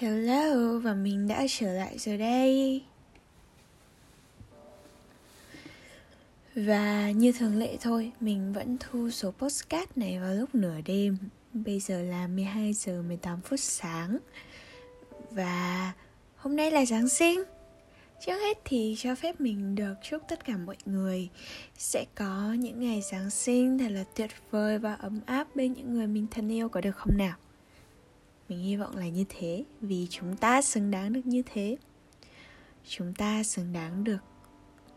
Hello, và mình đã trở lại rồi đây. Và như thường lệ thôi, Mình vẫn thu số postcard này vào lúc nửa đêm. Bây giờ là 12 giờ 18 phút sáng. Và hôm nay là Giáng sinh. Trước hết thì cho phép mình được chúc tất cả mọi người Sẽ có những ngày Giáng sinh thật là tuyệt vời và ấm áp bên những người mình thân yêu có được không nào? Mình hy vọng là như thế, vì chúng ta xứng đáng được như thế. Chúng ta xứng đáng được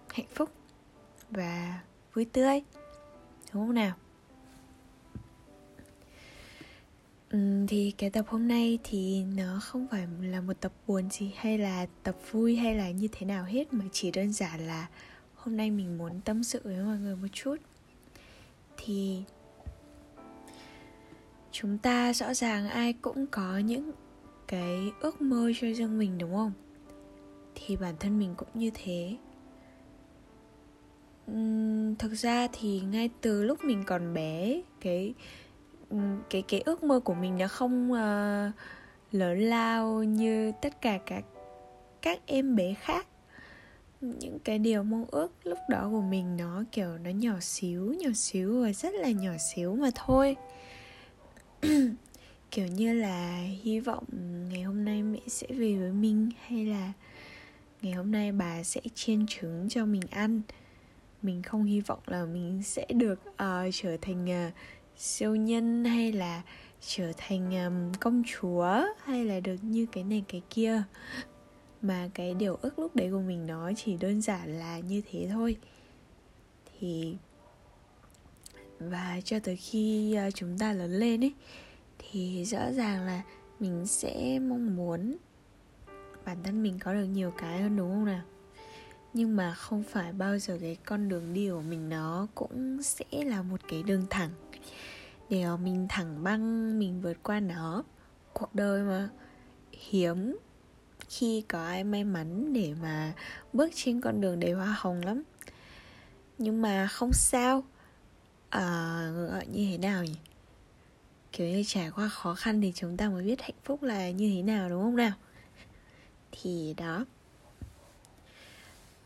hạnh phúc và vui tươi, đúng không nào? Thì cái tập hôm nay thì nó không phải là một tập buồn gì hay là tập vui hay là như thế nào hết, mà chỉ đơn giản là hôm nay mình muốn tâm sự với mọi người một chút. Thì chúng ta rõ ràng ai cũng có những cái ước mơ cho riêng mình đúng không? Thì bản thân mình cũng như thế. Uhm, thực ra thì ngay từ lúc mình còn bé cái cái cái ước mơ của mình nó không uh, lớn lao như tất cả các các em bé khác. Những cái điều mong ước lúc đó của mình nó kiểu nó nhỏ xíu nhỏ xíu và rất là nhỏ xíu mà thôi. kiểu như là hy vọng ngày hôm nay mẹ sẽ về với mình hay là ngày hôm nay bà sẽ chiên trứng cho mình ăn. Mình không hy vọng là mình sẽ được uh, trở thành uh, siêu nhân hay là trở thành um, công chúa hay là được như cái này cái kia. Mà cái điều ước lúc đấy của mình nó chỉ đơn giản là như thế thôi. Thì và cho tới khi ờ, chúng ta lớn lên ấy, thì rõ ràng là mình sẽ mong muốn bản thân mình có được nhiều cái hơn, đúng không nào? Nhưng mà không phải bao giờ cái con đường đi của mình nó cũng sẽ là một cái đường thẳng. Để mình thẳng băng, mình vượt qua nó, cuộc đời mà hiếm khi có ai may mắn để mà bước trên con đường đầy hoa hồng lắm. Nhưng mà không sao uh, gọi như thế nào nhỉ? Kiểu như trải qua khó khăn thì chúng ta mới biết hạnh phúc là như thế nào đúng không nào? Thì đó.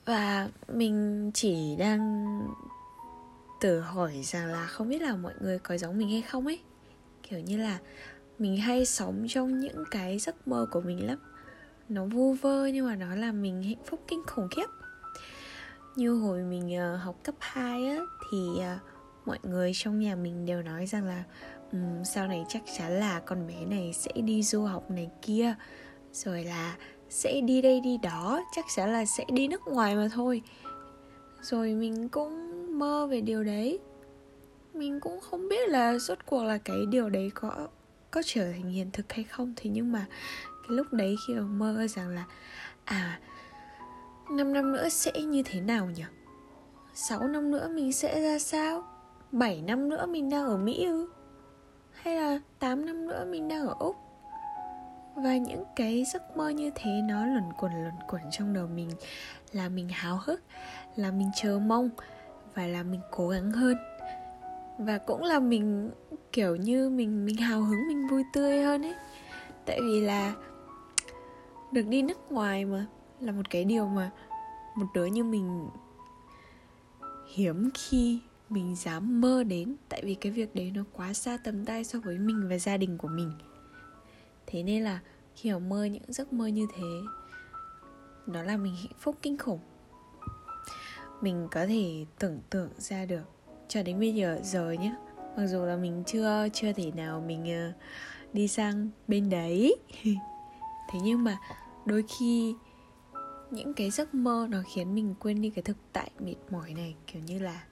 Và mình chỉ đang tự hỏi rằng là không biết là mọi người có giống mình hay không ấy. Kiểu như là mình hay sống trong những cái giấc mơ của mình lắm. Nó vu vơ nhưng mà nó làm mình hạnh phúc kinh khủng khiếp. Như hồi mình ờ, học cấp 2 á thì uh, mọi người trong nhà mình đều nói rằng là um, sau này chắc chắn là con bé này sẽ đi du học này kia rồi là sẽ đi đây đi đó chắc chắn là sẽ đi nước ngoài mà thôi. Rồi mình cũng mơ về điều đấy. Mình cũng không biết là rốt cuộc là cái điều đấy có có trở thành hiện thực hay không. Thế nhưng mà cái lúc đấy khi mà mơ rằng là à năm năm nữa sẽ như thế nào nhỉ? 6 năm nữa mình sẽ ra sao? 7 năm nữa mình đang ở Mỹ ư? Hay là 8 năm nữa mình đang ở Úc? Và những cái giấc mơ như thế nó luẩn quẩn luẩn quẩn trong đầu mình là mình háo hức, là mình chờ mong và là mình cố gắng hơn. Và cũng là mình, kiểu như mình mình hào hứng, mình vui tươi hơn ấy. Tại vì là được đi nước ngoài mà là một cái điều mà một đứa như mình hiếm khi mình dám mơ đến tại vì cái việc đấy nó quá xa tầm tay so với mình và gia đình của mình. Thế nên là khi mà mơ những giấc mơ như thế nó làm mình hạnh phúc kinh khủng. Mình có thể tưởng tượng ra được cho đến bây giờ giờ nhé mặc dù là mình chưa chưa thể nào mình uh, đi sang bên đấy. Thế nhưng mà đôi khi những cái giấc mơ nó khiến mình quên đi cái thực tại mệt mỏi này kiểu như là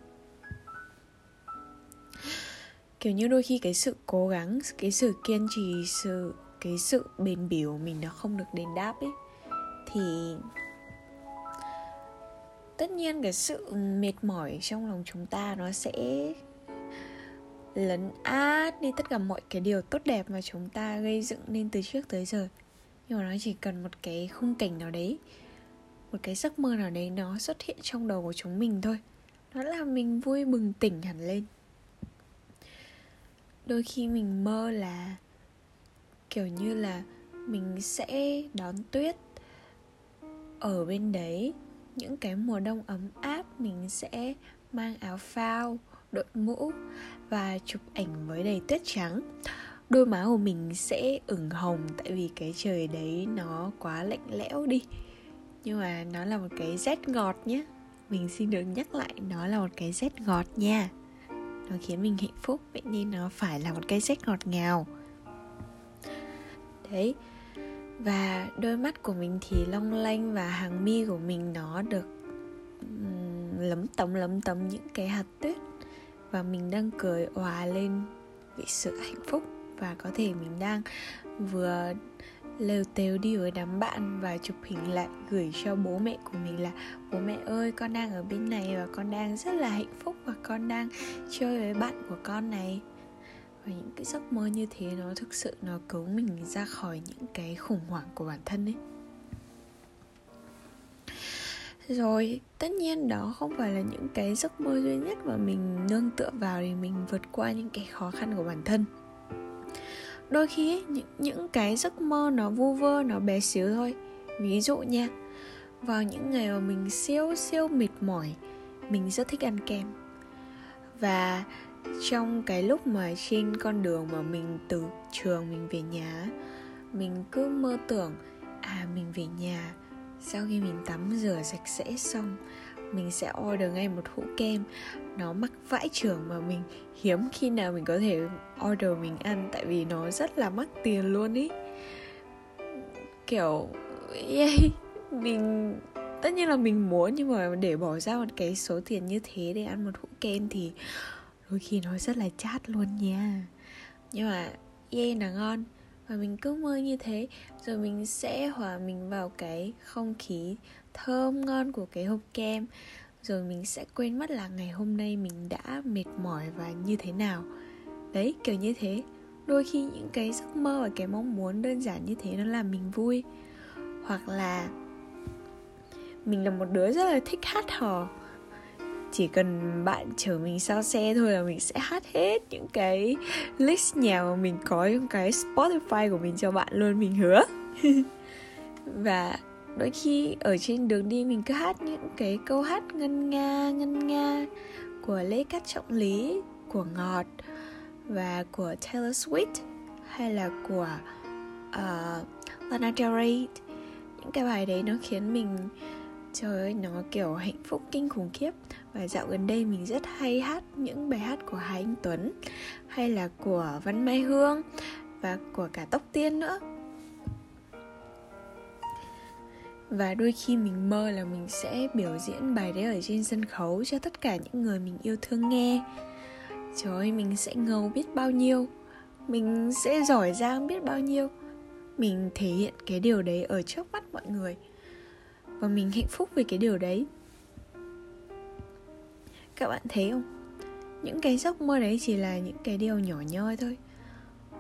kiểu như đôi khi cái sự cố gắng, cái sự kiên trì, sự, cái sự bền bỉ của mình nó không được đền đáp ấy, thì tất nhiên cái sự mệt mỏi trong lòng chúng ta nó sẽ lấn át đi tất cả mọi cái điều tốt đẹp mà chúng ta gây dựng nên từ trước tới giờ. Nhưng mà nó chỉ cần một cái khung cảnh nào đấy, một cái giấc mơ nào đấy nó xuất hiện trong đầu của chúng mình thôi, nó làm mình vui bừng tỉnh hẳn lên đôi khi mình mơ là, kiểu như là, mình sẽ đón tuyết ở bên đấy. Những cái mùa đông ấm áp, mình sẽ mang áo phao, đội mũ và chụp ảnh với đầy tuyết trắng. Đôi má của mình sẽ ửng hồng tại vì cái trời đấy nó quá lạnh lẽo đi. Nhưng mà nó là một cái rét ngọt nhé. Mình xin được nhắc lại, nó là một cái rét ngọt nha nó khiến mình hạnh phúc, vậy nên nó phải là một cái rét ngọt ngào. Đấy, và đôi mắt của mình thì long lanh và hàng mi của mình nó được lấm tấm lấm tấm những cái hạt tuyết. Và mình đang cười òa lên vì sự hạnh phúc và có thể mình đang vừa lêu têu đi với đám bạn và chụp hình lại gửi cho bố mẹ của mình là, bố mẹ ơi, con đang ở bên này và con đang rất là hạnh phúc và con đang chơi với bạn của con này. Và những cái giấc mơ như thế nó thực sự nó cứu mình ra khỏi những cái khủng hoảng của bản thân ấy. Rồi tất nhiên đó không phải là những cái giấc mơ duy nhất mà mình nương tựa vào để mình vượt qua những cái khó khăn của bản thân. Đôi khi ấy, những, những cái giấc mơ nó vu vơ nó bé xíu thôi. Ví dụ nha vào những ngày mà mình siêu siêu mệt mỏi mình rất thích ăn kem và trong cái lúc mà trên con đường mà mình từ trường mình về nhà mình cứ mơ tưởng à mình về nhà sau khi mình tắm rửa sạch sẽ xong mình sẽ order ngay một hũ kem. Nó mắc vãi trưởng mà mình hiếm khi nào mình có thể order mình ăn tại vì nó rất là mắc tiền luôn ý. Kiểu yeah, mình tất nhiên là mình muốn, nhưng mà để bỏ ra một cái số tiền như thế để ăn một hũ kem thì đôi khi nó rất là chát luôn nha. Nhưng mà, yeah, là ngon. Và mình cứ mơ như thế, rồi mình sẽ hòa mình vào cái không khí thơm ngon của cái hộp kem. Rồi mình sẽ quên mất là ngày hôm nay mình đã mệt mỏi và như thế nào. Đấy, kiểu như thế. Đôi khi những cái giấc mơ và cái mong muốn đơn giản như thế nó làm mình vui. Hoặc là mình là một đứa rất là thích hát hò. Chỉ cần bạn chở mình sao xe thôi là mình sẽ hát hết những cái list nhạc mà mình có trong cái Spotify của mình cho bạn luôn mình hứa. Và đôi khi ở trên đường đi mình cứ hát những cái câu hát ngân nga ngân nga của Lê Cát Trọng Lý của Ngọt và của Taylor Swift hay là của uh, Lana Del Rey. Những cái bài đấy nó khiến mình trời ơi, nó kiểu hạnh phúc, kinh khủng khiếp. Và dạo gần đây mình rất hay hát những bài hát của Hà Anh Tuấn, hay là của Văn Mai Hương và của cả Tóc Tiên nữa. Và đôi khi mình mơ là mình sẽ biểu diễn bài đấy ở trên sân khấu cho tất cả những người mình yêu thương nghe. Trời ơi, mình sẽ ngầu biết bao nhiêu? Mình sẽ giỏi giang biết bao nhiêu? Mình thể hiện cái điều đấy ở trước mắt mọi người và mình hạnh phúc vì cái điều đấy. Các bạn thấy không? Những cái giấc mơ đấy chỉ là những cái điều nhỏ nhoi thôi.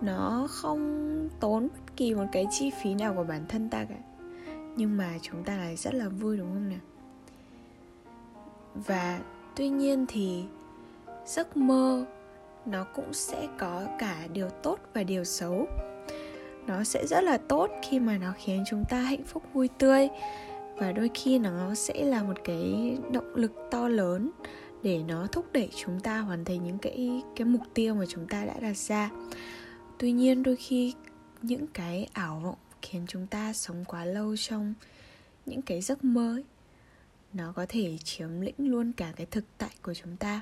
Nó không tốn bất kỳ một cái chi phí nào của bản thân ta cả. Nhưng mà chúng ta lại rất là vui đúng không nào? Và tuy nhiên thì giấc mơ nó cũng sẽ có cả điều tốt và điều xấu. Nó sẽ rất là tốt khi mà nó khiến chúng ta hạnh phúc, vui tươi và đôi khi nó sẽ là một cái động lực to lớn để nó thúc đẩy chúng ta hoàn thành những cái cái mục tiêu mà chúng ta đã đặt ra. Tuy nhiên đôi khi những cái ảo vọng khiến chúng ta sống quá lâu trong những cái giấc mơ ấy, nó có thể chiếm lĩnh luôn cả cái thực tại của chúng ta.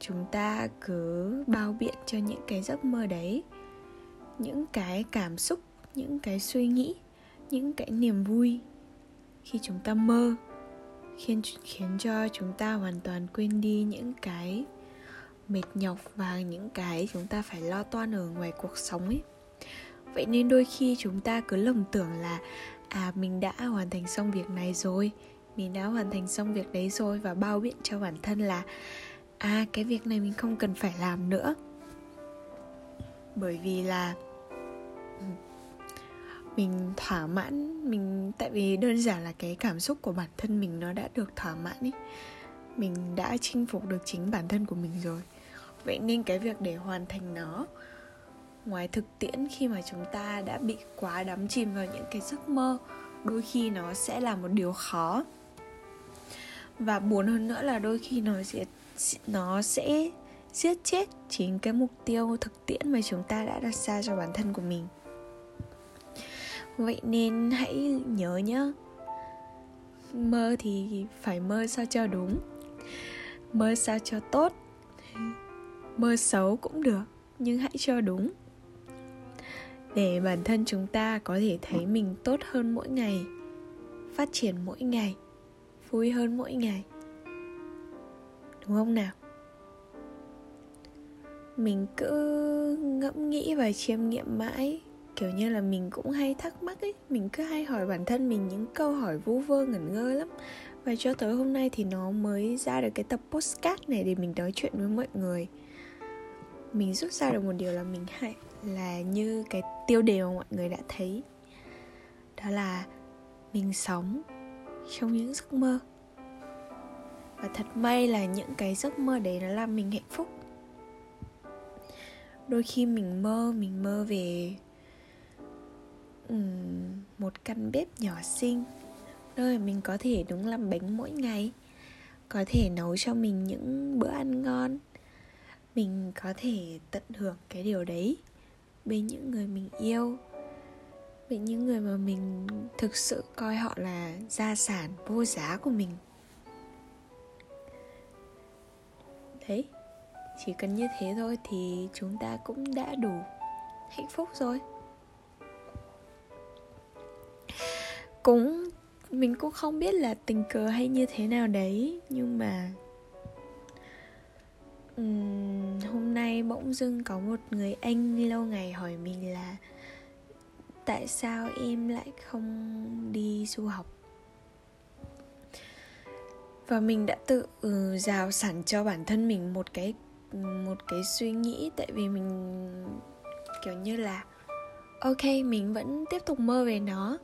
Chúng ta cứ bao biện cho những cái giấc mơ đấy những cái cảm xúc những cái suy nghĩ những cái niềm vui khi chúng ta mơ, khiến khiến cho chúng ta hoàn toàn quên đi những cái mệt nhọc và những cái chúng ta phải lo toan ở ngoài cuộc sống ấy. Vậy nên đôi khi chúng ta cứ lầm tưởng là à mình đã hoàn thành xong việc này rồi, mình đã hoàn thành xong việc đấy rồi và bao biện cho bản thân là à cái việc này mình không cần phải làm nữa. Bởi vì là ừ, mình thỏa mãn, mình, tại vì đơn giản là cái cảm xúc của bản thân mình nó đã được thỏa mãn ý. Mình đã chinh phục được chính bản thân của mình rồi. Vậy nên cái việc để hoàn thành nó, ngoài thực tiễn khi mà chúng ta đã bị quá đắm chìm vào những cái giấc mơ, đôi khi nó sẽ là một điều khó. Và buồn hơn nữa là đôi khi nó sẽ nó sẽ giết chết chính cái mục tiêu thực tiễn mà chúng ta đã đặt ra cho bản thân của mình vậy nên hãy nhớ nhé mơ thì phải mơ sao cho đúng. Mơ sao cho tốt. Mơ xấu cũng được, nhưng hãy cho đúng. Để bản thân chúng ta có thể thấy mình tốt hơn mỗi ngày, phát triển mỗi ngày, vui hơn mỗi ngày. Đúng không nào? Mình cứ ngẫm nghĩ và chiêm nghiệm mãi kiểu như là mình cũng hay thắc mắc ấy, mình cứ hay hỏi bản thân mình những câu hỏi vu vơ ngẩn ngơ lắm. Và cho tới hôm nay thì nó mới ra được cái tập postcard này để mình nói chuyện với mọi người. Mình rút ra được một điều là mình hay, là như cái tiêu đề mà mọi người đã thấy. Đó là mình sống trong những giấc mơ. Và thật may là những cái giấc mơ đấy nó làm mình hạnh phúc. Đôi khi mình mơ mình mơ về um, một căn bếp nhỏ xinh nơi mình có thể đúng làm bánh mỗi ngày có thể nấu cho mình những bữa ăn ngon. Mình có thể tận hưởng cái điều đấy bên những người mình yêu bên những người mà mình thực sự coi họ là gia sản vô giá của mình. Đấy chỉ cần như thế thôi thì chúng ta cũng đã đủ hạnh phúc rồi. Cũng mình cũng không biết là tình cờ hay như thế nào đấy nhưng mà um, hôm nay bỗng dưng có một người anh lâu ngày hỏi mình là tại sao em lại không đi du học? Và mình đã tự ừ, rào sẵn cho bản thân mình một cái một cái suy nghĩ tại vì mình kiểu như là ok mình vẫn tiếp tục mơ về nó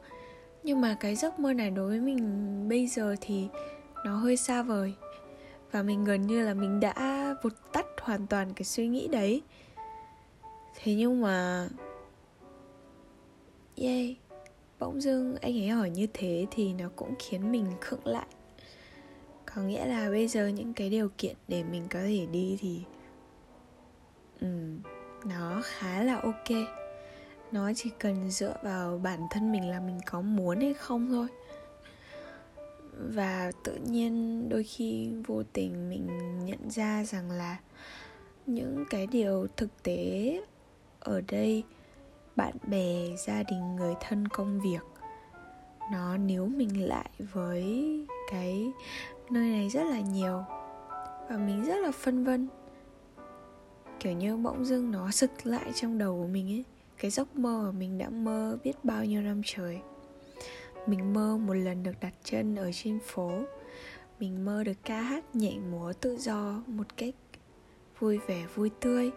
nhưng mà cái giấc mơ này đối với mình bây giờ thì nó hơi xa vời. Và mình gần như là mình đã vụt tắt hoàn toàn cái suy nghĩ đấy. Thế nhưng mà yeah bỗng dưng anh ấy hỏi như thế thì nó cũng khiến mình khựng lại. Có nghĩa là bây giờ những cái điều kiện để mình có thể đi thì um, nó khá là ok nó chỉ cần dựa vào bản thân mình là mình có muốn hay không thôi. Và tự nhiên đôi khi vô tình mình nhận ra rằng là những cái điều thực tế ở đây, bạn bè, gia đình, người thân, công việc, nó níu mình lại với cái nơi này rất là nhiều và mình rất là phân vân. Kiểu như bỗng dưng nó sực lại trong đầu của mình ấy cái giấc mơ mà mình đã mơ biết bao nhiêu năm trời. Mình mơ một lần được đặt chân ở trên phố. Mình mơ được ca hát nhảy múa tự do một cách vui vẻ, vui tươi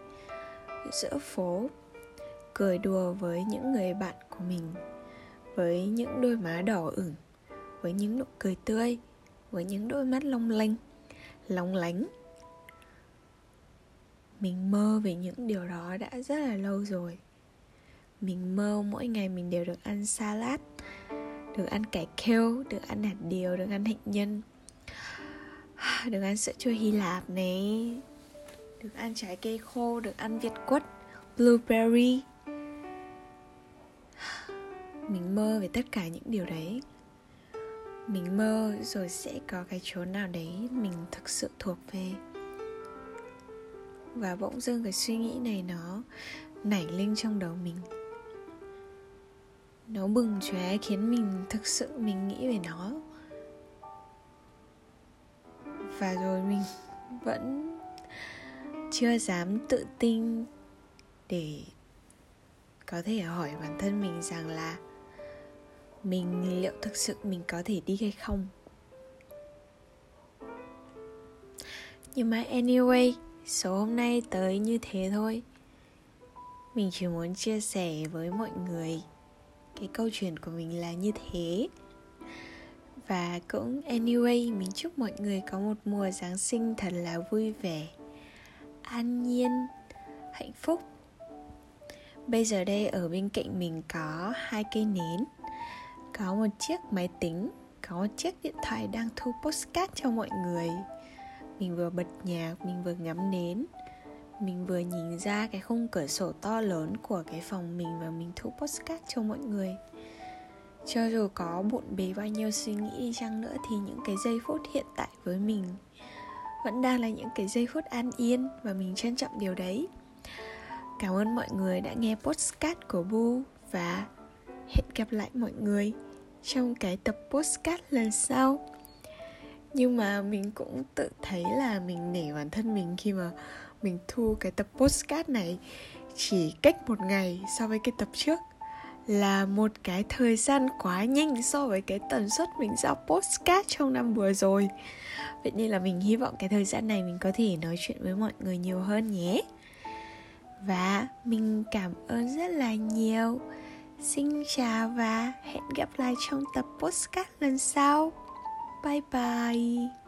giữa phố. Cười đùa với những người bạn của mình, với những đôi má đỏ ửng, với những nụ cười tươi, với những đôi mắt long lanh lóng lánh. Mình mơ về những điều đó đã rất là lâu rồi mình mơ mỗi ngày mình đều được ăn salad, được ăn cải kêu, được ăn hạt điều, được ăn hạnh nhân, được ăn sữa chua hy lạp này, được ăn trái cây khô, được ăn việt quất, blueberry. Mình mơ về tất cả những điều đấy. Mình mơ rồi sẽ có cái chỗ nào đấy mình thực sự thuộc về. Và bỗng dưng cái suy nghĩ này nó nảy lên trong đầu mình nó bừng chóe khiến mình thực sự mình nghĩ về nó. Và rồi mình vẫn chưa dám tự tin để có thể hỏi bản thân mình rằng là mình liệu thực sự mình có thể đi hay không. Nhưng mà anyway, số hôm nay tới như thế thôi. Mình chỉ muốn chia sẻ với mọi người cái câu chuyện của mình là như thế. Và cũng anyway mình chúc mọi người có một mùa giáng sinh thật là vui vẻ an nhiên hạnh phúc. Bây giờ đây ở bên cạnh mình có hai cây nến Có một chiếc máy tính Có một chiếc điện thoại đang thu postcard cho mọi người. Mình vừa bật nhạc, mình vừa ngắm nến. Mình vừa nhìn ra cái khung cửa sổ to lớn của cái phòng mình Và mình thu postcard cho mọi người Cho dù có bộn bề bao nhiêu suy nghĩ đi chăng nữa Thì những cái giây phút hiện tại với mình Vẫn đang là những cái giây phút an yên Và mình trân trọng điều đấy Cảm ơn mọi người đã nghe postcard của Bu và hẹn gặp lại mọi người trong cái tập postcard lần sau. Nhưng mà mình cũng tự thấy là mình nể bản thân mình khi mà mình thu cái tập postcard này chỉ cách một ngày so với cái tập trước, là một cái thời gian quá nhanh so với cái tần suất mình ra postcard trong năm vừa rồi. Vậy nên là mình hy vọng cái thời gian này mình có thể nói chuyện với mọi người nhiều hơn nhé. Và mình cảm ơn rất là nhiều. Xin chào và hẹn gặp lại trong tập postcard lần sau. Bye bye.